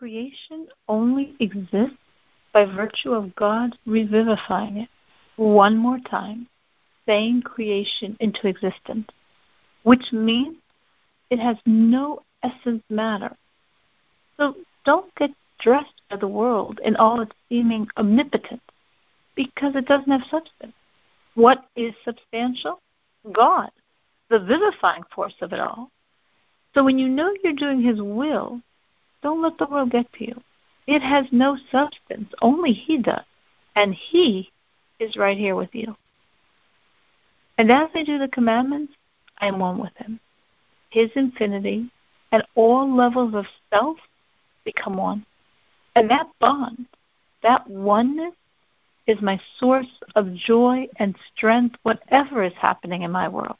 creation only exists by virtue of God revivifying it one more time, saying creation into existence, which means it has no essence matter. So don't get dressed by the world in all its seeming omnipotence because it doesn't have substance. What is substantial? God, the vivifying force of it all. So when you know you're doing His will, don't let the world get to you. It has no substance. Only He does. And He is right here with you. And as I do the commandments, I am one with Him. His infinity and all levels of self become one. And that bond, that oneness, is my source of joy and strength, whatever is happening in my world.